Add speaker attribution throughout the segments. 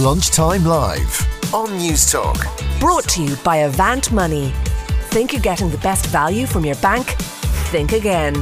Speaker 1: Lunchtime Live on Newstalk.
Speaker 2: Brought to you by Avant Money. Think you're getting the best value from your bank? Think again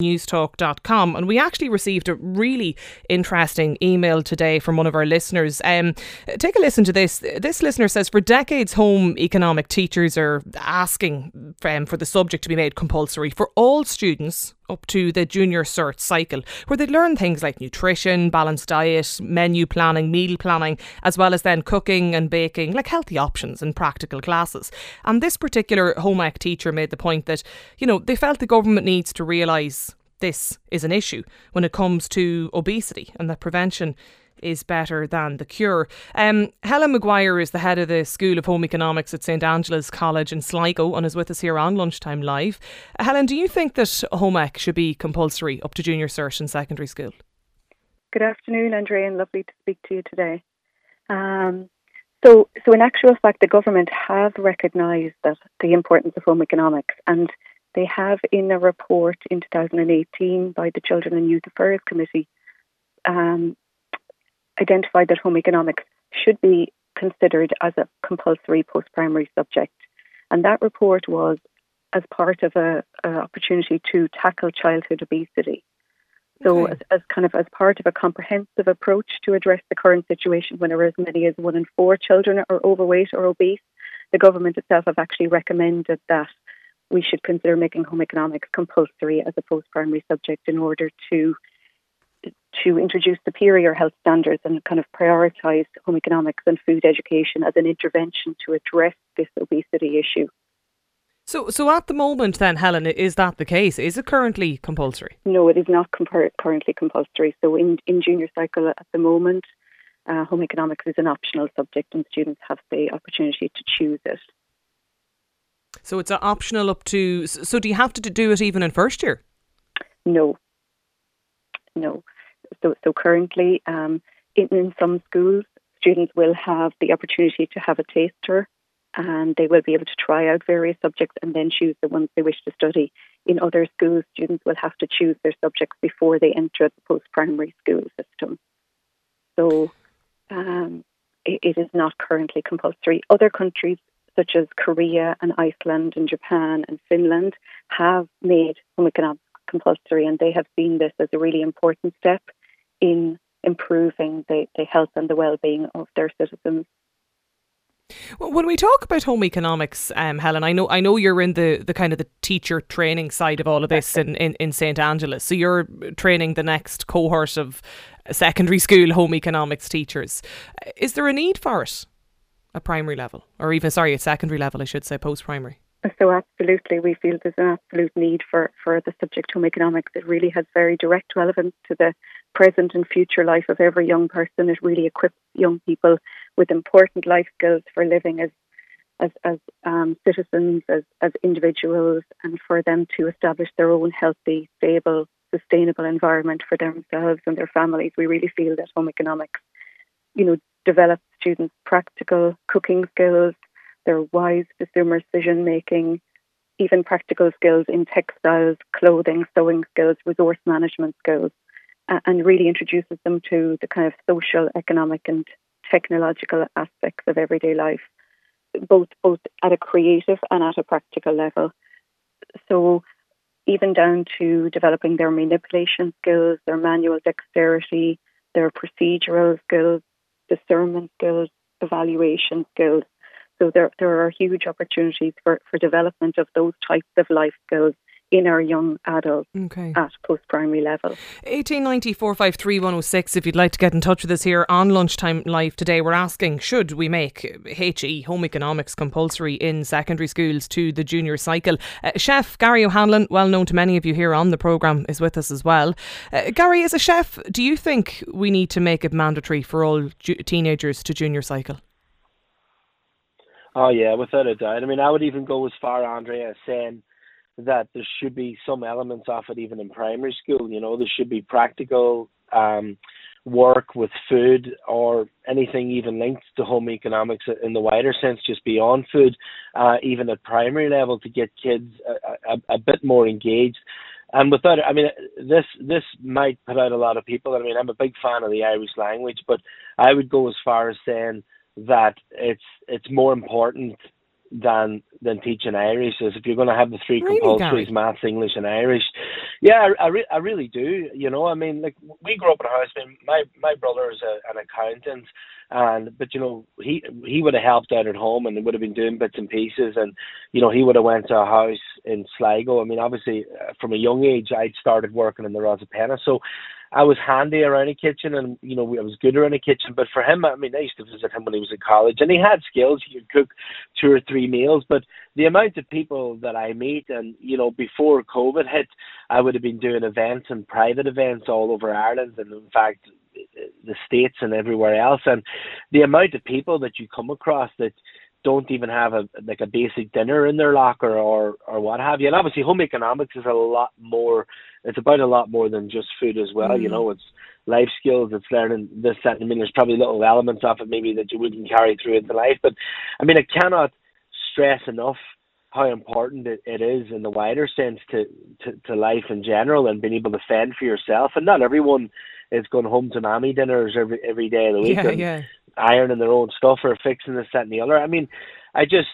Speaker 3: newstalk.com. And we actually received a really interesting email today from one of our listeners. Um, take a listen to this. This listener says For decades, home economic teachers are asking um, for the subject to be made compulsory for all students up to the junior cert cycle, where they learn things like nutrition, balanced diet, menu planning, meal planning, as well as then cooking and baking, like healthy options in practical classes. And this particular home ec teacher made the point that, you know, they felt the government needs to realise this is an issue when it comes to obesity and that prevention is better than the cure. Um, Helen Maguire is the head of the School of Home Economics at St Angela's College in Sligo and is with us here on Lunchtime Live. Helen, do you think that home ec should be compulsory up to junior cert in secondary school?
Speaker 4: Good afternoon, Andrea, and lovely to speak to you today. Um, so, so in actual fact, the government have recognised that the importance of home economics, and they have in a report in 2018 by the Children and Youth Affairs Committee um, identified that home economics should be considered as a compulsory post primary subject. And that report was as part of a, a opportunity to tackle childhood obesity. So, okay. as, as, kind of as part of a comprehensive approach to address the current situation, when there are as many as one in four children are overweight or obese, the government itself have actually recommended that we should consider making home economics compulsory as a post primary subject in order to to introduce superior health standards and kind of prioritise home economics and food education as an intervention to address this obesity issue.
Speaker 3: So, so at the moment, then, Helen, is that the case? Is it currently compulsory?
Speaker 4: No, it is not currently compulsory. So, in in junior cycle at the moment, uh, home economics is an optional subject, and students have the opportunity to choose it.
Speaker 3: So, it's optional up to. So, do you have to do it even in first year?
Speaker 4: No, no. So, so currently, um, in, in some schools, students will have the opportunity to have a taster and they will be able to try out various subjects and then choose the ones they wish to study. In other schools, students will have to choose their subjects before they enter the post primary school system. So um, it, it is not currently compulsory. Other countries, such as Korea and Iceland and Japan and Finland, have made home economics compulsory, and they have seen this as a really important step in improving the, the health and the well-being of their citizens.
Speaker 3: When we talk about home economics, um, Helen, I know I know you're in the, the kind of the teacher training side of all of this in, in, in St Angela's. So you're training the next cohort of secondary school home economics teachers. Is there a need for it at primary level, or even sorry, at secondary level, I should say, post primary?
Speaker 4: So absolutely, we feel there's an absolute need for, for the subject home economics. It really has very direct relevance to the present and future life of every young person. It really equips young people with important life skills for living as as, as um, citizens, as, as individuals, and for them to establish their own healthy, stable, sustainable environment for themselves and their families. We really feel that home economics, you know, develops students' practical cooking skills, their wise consumer decision making, even practical skills in textiles, clothing, sewing skills, resource management skills, uh, and really introduces them to the kind of social, economic, and technological aspects of everyday life, both both at a creative and at a practical level. So even down to developing their manipulation skills, their manual dexterity, their procedural skills, discernment skills, evaluation skills, so there, there are huge opportunities for, for development of those types of life skills in our young adults okay. at post primary level.
Speaker 3: 1890 453 if you'd like to get in touch with us here on Lunchtime Live today. We're asking should we make HE, home economics, compulsory in secondary schools to the junior cycle? Uh, chef Gary O'Hanlon, well known to many of you here on the programme, is with us as well. Uh, Gary, as a chef, do you think we need to make it mandatory for all ju- teenagers to junior cycle?
Speaker 5: Oh yeah, without a doubt. I mean, I would even go as far, Andrea, as saying that there should be some elements of it even in primary school. You know, there should be practical um, work with food or anything even linked to home economics in the wider sense, just beyond food, uh, even at primary level, to get kids a, a, a bit more engaged. and without I mean, this this might put out a lot of people. I mean, I'm a big fan of the Irish language, but I would go as far as saying that it's it's more important than than teaching Irish is if you're going to have the three really, compulsories, Gary? maths, English, and Irish. Yeah, I, I, re- I really do. You know, I mean, like we grew up in a house. I mean, my my brother is a, an accountant, and but you know he he would have helped out at home and would have been doing bits and pieces, and you know he would have went to a house in Sligo. I mean, obviously uh, from a young age I'd started working in the Rosapenna, so I was handy around the kitchen and, you know, I was good around the kitchen. But for him, I mean, I used to visit him when he was in college and he had skills. He could cook two or three meals. But the amount of people that I meet and, you know, before COVID hit, I would have been doing events and private events all over Ireland and, in fact, the States and everywhere else. And the amount of people that you come across that, don't even have a like a basic dinner in their locker or or what have you. And obviously, home economics is a lot more. It's about a lot more than just food as well. Mm. You know, it's life skills. It's learning this. That, I mean, there's probably little elements of it maybe that you wouldn't carry through into life. But I mean, I cannot stress enough how important it, it is in the wider sense to, to to life in general and being able to fend for yourself. And not everyone is going home to mommy dinners every every day of the week.
Speaker 3: Yeah, yeah
Speaker 5: ironing their own stuff or fixing this, that, and the other. I mean, I just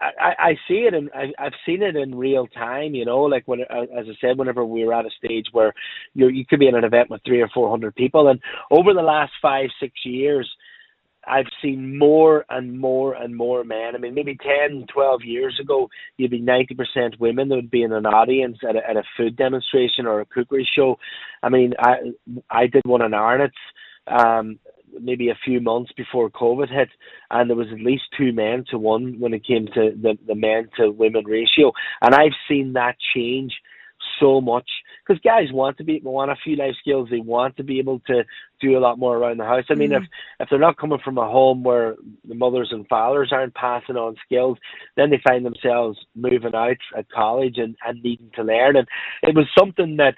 Speaker 5: I, I see it and I've seen it in real time. You know, like when as I said, whenever we were at a stage where you you could be in an event with three or four hundred people, and over the last five six years. I've seen more and more and more men. I mean, maybe 10, 12 years ago, you'd be 90% women that would be in an audience at a, at a food demonstration or a cookery show. I mean, I I did one in Arnott's um, maybe a few months before COVID hit, and there was at least two men to one when it came to the the men to women ratio, and I've seen that change so much because guys want to be want a few life skills. They want to be able to do a lot more around the house. I mean, mm. if if they're not coming from a home where the mothers and fathers aren't passing on skills, then they find themselves moving out at college and and needing to learn. And it was something that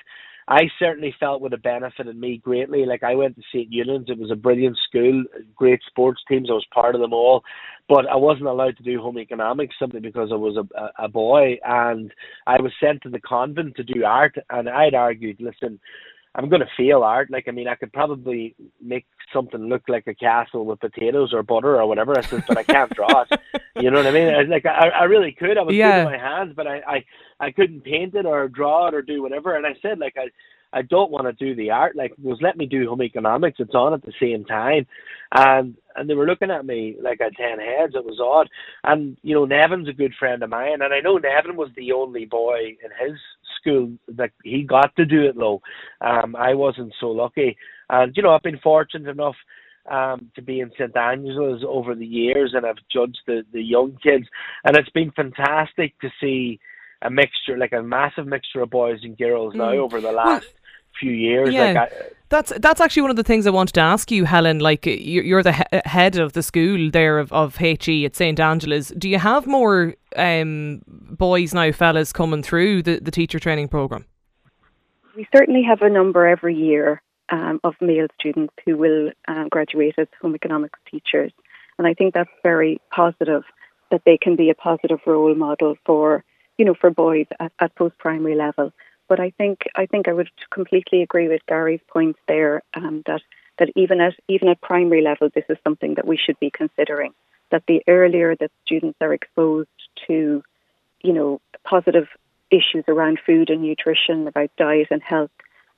Speaker 5: I certainly felt would have benefited me greatly. Like I went to St. Eunan's, it was a brilliant school, great sports teams. I was part of them all, but I wasn't allowed to do home economics simply because I was a, a boy, and I was sent to the convent to do art. And I'd argued, listen, I'm going to fail art. Like, I mean, I could probably make something look like a castle with potatoes or butter or whatever. I said, but I can't draw it. You know what I mean? I, like, I, I really could. I was yeah. good with my hands, but I, I, I couldn't paint it or draw it or do whatever. And I said, like, I, I don't want to do the art. Like, was let me do home economics. It's on at the same time, and and they were looking at me like I had ten heads. It was odd. And you know, Neven's a good friend of mine, and I know Neven was the only boy in his school that he got to do it. Though, um, I wasn't so lucky. And you know, I've been fortunate enough um, to be in St Angela's over the years, and I've judged the the young kids, and it's been fantastic to see a mixture, like a massive mixture of boys and girls mm. now over the last. Well, few years.
Speaker 3: Yeah.
Speaker 5: Like I,
Speaker 3: that's that's actually one of the things I wanted to ask you, Helen. Like you're the he- head of the school there of, of HE at St Angela's. Do you have more um, boys now, fellas, coming through the, the teacher training program?
Speaker 4: We certainly have a number every year um, of male students who will um, graduate as home economics teachers, and I think that's very positive. That they can be a positive role model for you know for boys at, at post primary level. But I think I think I would completely agree with Gary's points there um, that that even at even at primary level, this is something that we should be considering. That the earlier that students are exposed to, you know, positive issues around food and nutrition, about diet and health,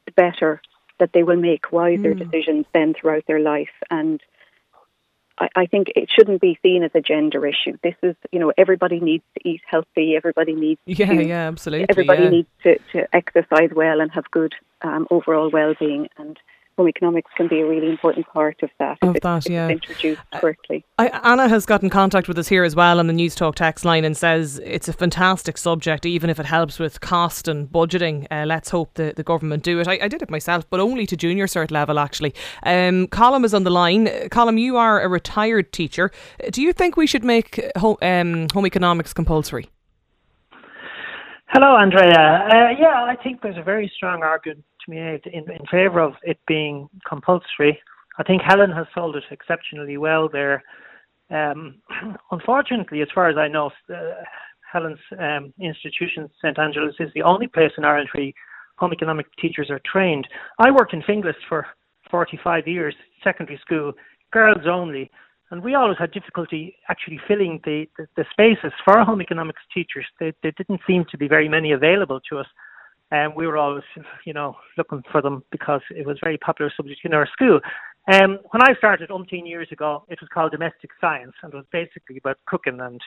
Speaker 4: the better that they will make wiser mm. decisions then throughout their life. And I, I think it shouldn't be seen as a gender issue. This is, you know, everybody needs to eat healthy. Everybody needs
Speaker 3: yeah,
Speaker 4: to,
Speaker 3: yeah, absolutely.
Speaker 4: Everybody
Speaker 3: yeah.
Speaker 4: needs to, to exercise well and have good um, overall well-being. And home economics can be a really important part of that.
Speaker 3: Of
Speaker 4: if
Speaker 3: that, yeah.
Speaker 4: introduced correctly.
Speaker 3: I, Anna has got in contact with us here as well on the Newstalk text line and says it's a fantastic subject, even if it helps with cost and budgeting. Uh, let's hope the, the government do it. I, I, did it myself, but only to junior cert level, actually. Um, Colm is on the line. Colm, you are a retired teacher. Do you think we should make home, um, home economics compulsory?
Speaker 6: Hello, Andrea. Uh, yeah, I think there's a very strong argument made in, in favour of it being compulsory. I think Helen has sold it exceptionally well there. Um, unfortunately, as far as I know, uh, Helen's um, institution, St Angela's, is the only place in Ireland where home economic teachers are trained. I worked in Finglas for 45 years, secondary school, girls only, and we always had difficulty actually filling the, the, the spaces for home economics teachers. There, there didn't seem to be very many available to us. And we were always, you know, looking for them because it was a very popular subject in our school. Um, when I started umpteen years ago, it was called domestic science, and it was basically about cooking and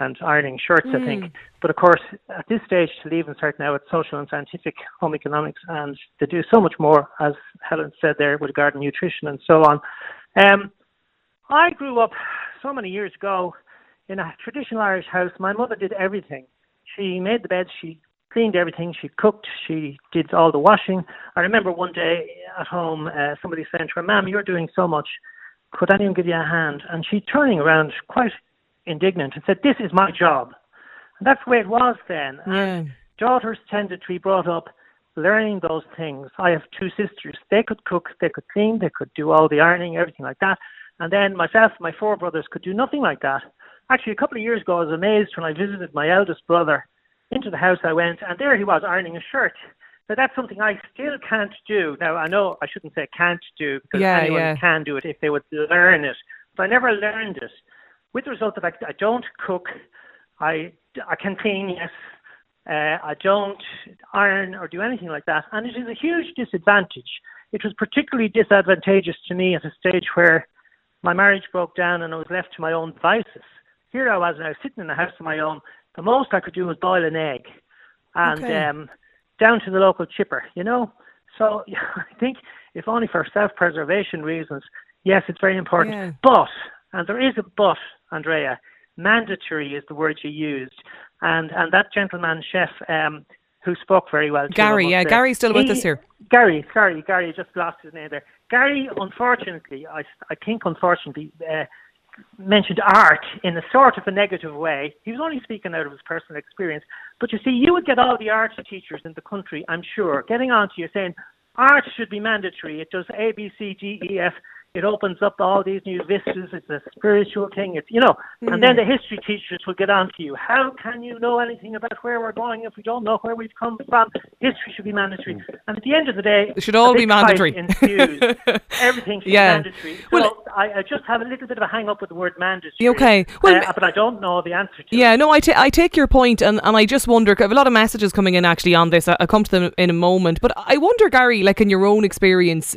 Speaker 6: and ironing shirts, mm. I think. Hmm. But of course, at this stage, to leave and start now, it's social and scientific home economics, and they do so much more, as Helen said there, with regard to nutrition and so on. Um, I grew up so many years ago in a traditional Irish house. My mother did everything. She made the beds, she cleaned everything, she cooked, she did all the washing. I remember one day at home, uh, somebody saying to her, Ma'am, you're doing so much. Could anyone give you a hand? And she turning around quite indignant and said, This is my job. And that's the way it was then.
Speaker 3: Yeah. And
Speaker 6: daughters tended to be brought up learning those things. I have two sisters. They could cook, they could clean, they could do all the ironing, everything like that. And then myself my four brothers could do nothing like that. Actually, a couple of years ago, I was amazed when I visited my eldest brother. Into the house I went, and there he was ironing a shirt. Now that's something I still can't do. Now I know I shouldn't say can't do because
Speaker 3: yeah,
Speaker 6: anyone
Speaker 3: yeah.
Speaker 6: can do it if they would learn it. But I never learned it. With the result that I, I don't cook, I I can clean, yes. Uh, I don't iron or do anything like that, and it is a huge disadvantage. It was particularly disadvantageous to me at a stage where my marriage broke down and I was left to my own devices. Here I was now sitting in the house of my own. The most I could do was boil an egg, and
Speaker 3: Okay.
Speaker 6: um, down to the local chipper, you know. So I think, if only for self-preservation reasons, yes, it's very important.
Speaker 3: Yeah.
Speaker 6: But, and there is a but, Andrea, mandatory is the word you used, and and that gentleman chef um, who spoke very well.
Speaker 3: Gary, yeah,
Speaker 6: say,
Speaker 3: Gary's still with us here.
Speaker 6: Gary, sorry, Gary, just lost his name there. Gary, unfortunately, I, I think unfortunately, uh, mentioned art in a sort of a negative way. He was only speaking out of his personal experience. But you see, you would get all the art teachers in the country, I'm sure, getting on to you saying, art should be mandatory. It does A, B, C, D, E, F. It opens up all these new vistas. It's a spiritual thing. It's you know, and then mm. the history teachers will get on to you. How can you know anything about where we're going if we don't know where we've come from? History should be mandatory. Mm. And at the end of the day,
Speaker 3: It should all be mandatory.
Speaker 6: ensues. Everything should
Speaker 3: Yeah.
Speaker 6: be mandatory. So
Speaker 3: Well-
Speaker 6: I, I just have a little bit of a hang up with the word mandatory.
Speaker 3: Okay. Well,
Speaker 6: uh, but I don't know the answer to
Speaker 3: Yeah,
Speaker 6: it.
Speaker 3: no, I ta- I take your point, and, and I just wonder. I have a lot of messages coming in actually on this. I- I'll come to them in a moment, but I wonder, Gary, like in your own experience,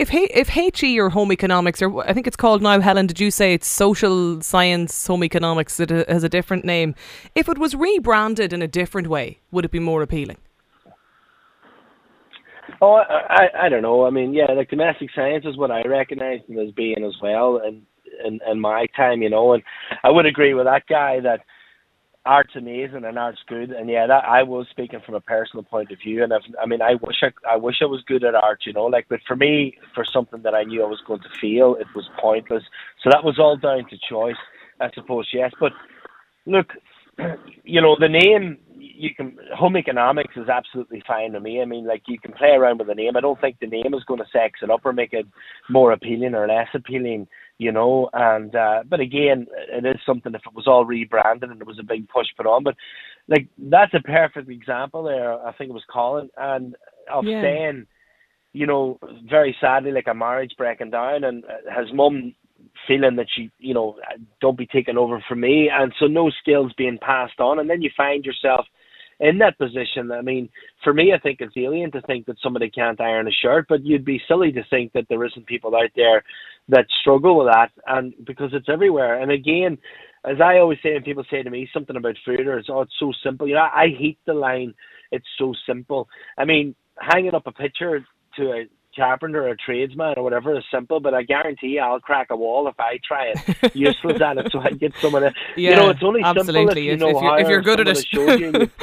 Speaker 3: if H- if HE or home economics, or I think it's called now, Helen, did you say it's social science home economics? It has a different name. If it was rebranded in a different way, would it be more appealing?
Speaker 5: Oh, I, I, I don't know. I mean, yeah, like domestic science is what I recognise as being as well, and in, in my time, you know, and I would agree with that guy that art's amazing and art's good, and yeah, that I was speaking from a personal point of view, and I've, I mean, I wish I, I wish I was good at art, you know, like, but for me, for something that I knew I was going to feel, it was pointless. So that was all down to choice, I suppose. Yes, but look, you know, the name you can home economics is absolutely fine to me. I mean, like you can play around with the name. I don't think the name is going to sex it up or make it more appealing or less appealing, you know. And uh, but again, it is something if it was all rebranded and there was a big push put on. But like that's a perfect example there. I think it was Colin and of
Speaker 3: Yeah.
Speaker 5: saying, you know, very sadly, like a marriage breaking down, and uh, his mum feeling that she, you know, don't be taken over from me, and so no skills being passed on, and then you find yourself in that position. I mean, for me, I think it's alien to think that somebody can't iron a shirt, but you'd be silly to think that there isn't people out there that struggle with that, and because it's everywhere. And again, as I always say, and people say to me something about food, or it's oh, it's so simple. You know, I hate the line. It's so simple. I mean, hanging up a picture to a carpenter or a tradesman or whatever is simple, but I guarantee you I'll crack a wall if I try it. Useless at it, so I get someone. To, you know, it's only simple if you know
Speaker 3: if you're-
Speaker 5: how.
Speaker 3: if you're good at it.
Speaker 5: has you.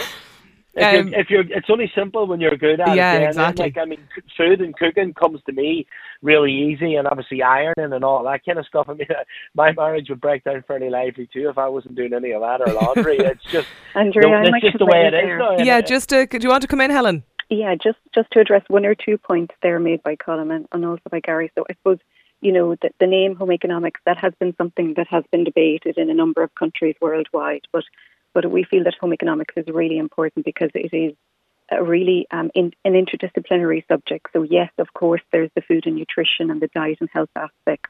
Speaker 5: If,
Speaker 3: Um,
Speaker 5: you're, if you're, it's only simple when you're good at
Speaker 3: Yeah,
Speaker 5: it. and
Speaker 3: exactly.
Speaker 5: Like I mean, food and cooking comes to me really easy, and obviously ironing and all that kind of stuff. I mean, my marriage would break down fairly lively too if I wasn't doing any of that or laundry. it's just,
Speaker 4: Andrea,
Speaker 5: no,
Speaker 4: I
Speaker 5: it's just the way it is
Speaker 4: there.
Speaker 5: now. and
Speaker 3: yeah,
Speaker 5: it-
Speaker 3: just uh, do you want to come in, Helen?
Speaker 4: Yeah, just just to address one or two points there made by Colin and, and also by Gary. So I suppose you know the, the name home economics that has been something that has been debated in a number of countries worldwide, but but we feel that home economics is really important because it is a really um, in, an interdisciplinary subject. So yes, of course, there's the food and nutrition and the diet and health aspects,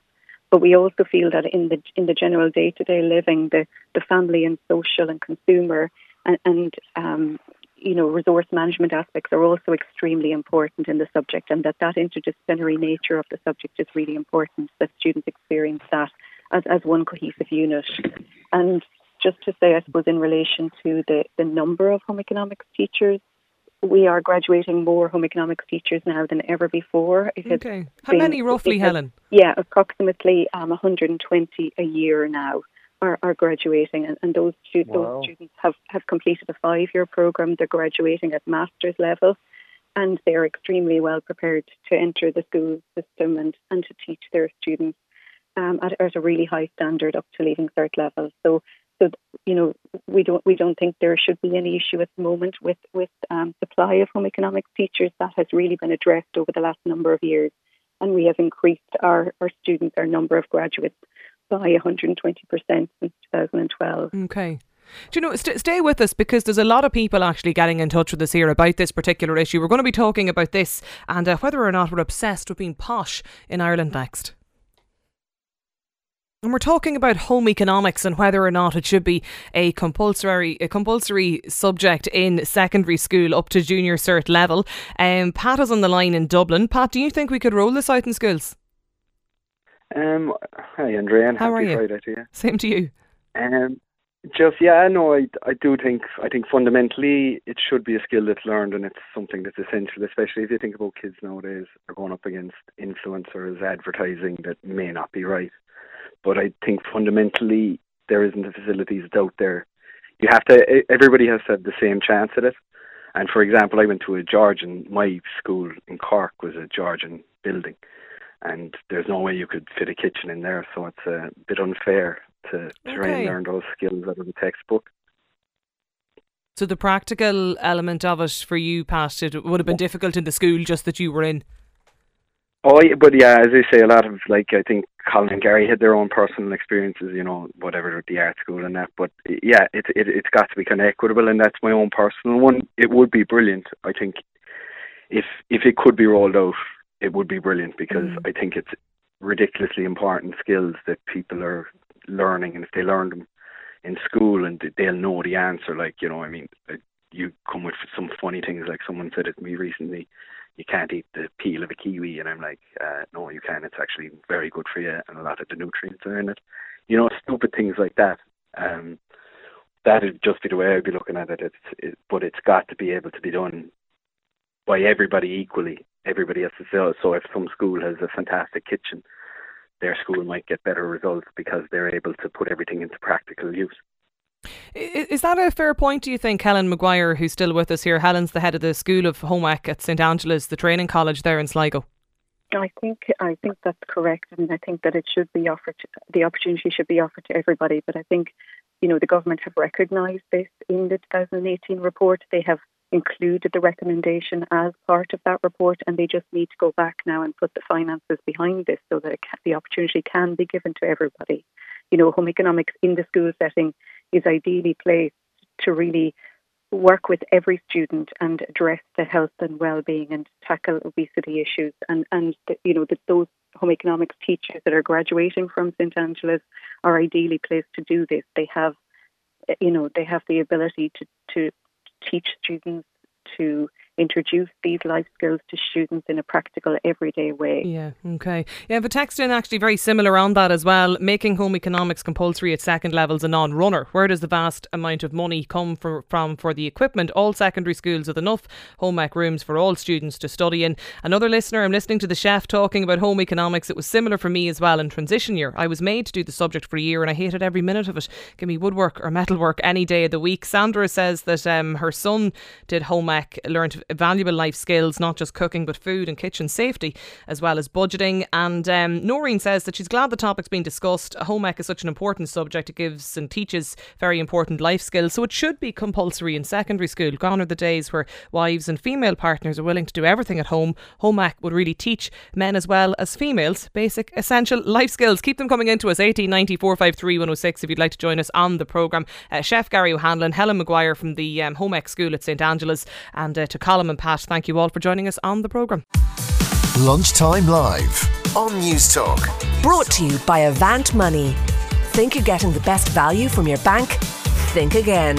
Speaker 4: but we also feel that in the in the general day to day living, the the family and social and consumer and, and um, you know resource management aspects are also extremely important in the subject, and that that interdisciplinary nature of the subject is really important. That students experience that as as one cohesive unit, and just to say, I suppose, in relation to the, the number of home economics teachers, we are graduating more home economics teachers now than ever before.
Speaker 3: It okay. How been, many roughly, Helen?
Speaker 4: Yeah, approximately um, 120 a year now are, are graduating, and, and those, wow. those students have, have completed a five year program. They're graduating at master's level, and they are extremely well prepared to enter the school system and, and to teach their students um, at, at, a really high standard up to leaving cert level. So so you know we don't we don't think there should be any issue at the moment with with um, supply of home economics teachers. That has really been addressed over the last number of years, and we have increased our our students, our number of graduates by 120 percent since 2012.
Speaker 3: Okay. Do you know, st- stay with us because there's a lot of people actually getting in touch with us here about this particular issue. We're going to be talking about this and uh, whether or not we're obsessed with being posh in Ireland next. And we're talking about home economics and whether or not it should be a compulsory a compulsory subject in secondary school up to junior cert level. Um, Pat is on the line in Dublin. Pat, do you think we could roll this out in schools?
Speaker 7: Um, hi Andrea, and
Speaker 3: How
Speaker 7: happy
Speaker 3: are
Speaker 7: you? Friday to you.
Speaker 3: Same to you.
Speaker 7: Um, just yeah, no, I I do think I think fundamentally it should be a skill that's learned and it's something that's essential, especially if you think about kids nowadays are going up against influencers advertising that may not be right but I think fundamentally there isn't the facilities out there. You have to. Everybody has to have the same chance at it. And for example, I went to a Georgian. My school in Cork was a Georgian building, and there's no way you could fit a kitchen in there. So it's a bit unfair to try okay. and learn those skills out of the textbook.
Speaker 3: So the practical element of it for you, Pat, it would have been difficult in the school just that you were in.
Speaker 7: Oh, yeah, but yeah, as I say, a lot of like I think Colin and Gary had their own personal experiences, you know, whatever with the art school and that. But yeah, it it it's got to be kind of equitable, and that's my own personal one. It would be brilliant, I think, if if it could be rolled out, it would be brilliant because mm. I think it's ridiculously important skills that people are learning, and if they learn them in school and they'll know the answer. Like you know, I mean, you come with some funny things. Like someone said it to me recently you can't eat the peel of a kiwi, and I'm like, uh, no, you can. It's actually very good for you, and a lot of the nutrients are in it. You know, stupid things like that. Um, that'd just be the way I'd be looking at it. It's, it, but it's got to be able to be done by everybody equally. Everybody has to sell. So if some school has a fantastic kitchen, their school might get better results because they're able to put everything into practical use.
Speaker 3: Is that a fair point, do you think, Helen Maguire, who's still with us here? Helen's the head of the School of Home Ec at St Angela's, the training college there in Sligo.
Speaker 4: I think I think that's correct, and I think that it should be offered. The opportunity should be offered to everybody. But I think, you know, the government have recognised this in the 2018 report. They have included the recommendation as part of that report, and they just need to go back now and put the finances behind this so that can, the opportunity can be given to everybody. You know, home economics in the school setting is ideally placed to really work with every student and address the health and well-being and tackle obesity issues and and you know that those home economics teachers that are graduating from St Angela's are ideally placed to do this they have you know they have the ability to to teach students to introduce these life skills to students in a practical, everyday way.
Speaker 3: Yeah, okay. Yeah, but text in actually very similar on that as well. Making home economics compulsory at second levels a non runner. Where does the vast amount of money come for, from for the equipment? All secondary schools with enough home ec rooms for all students to study in. Another listener, I'm listening to the chef talking about home economics. It was similar for me as well in transition year. I was made to do the subject for a year and I hated every minute of it. Give me woodwork or metalwork any day of the week. Sandra says that um, her son did home ec, learned valuable life skills, not just cooking, but food and kitchen safety, as well as budgeting. And um, Noreen says that she's glad the topic's been discussed. Home ec is such an important subject. It gives and teaches very important life skills. So it should be compulsory in secondary school. Gone are the days where wives and female partners are willing to do everything at home. Home ec would really teach men as well as females basic, essential life skills. Keep them coming into us. 1890 453 106 if you'd like to join us on the programme. Uh, Chef Gary O'Hanlon, Helen Maguire from the um, Home Ec School at St Angela's, and uh, to Colin and Pat, thank you all for joining us on the programme.
Speaker 1: Lunchtime Live on Newstalk.
Speaker 2: Brought to you by Avant Money. Think you're getting the best value from your bank? Think again.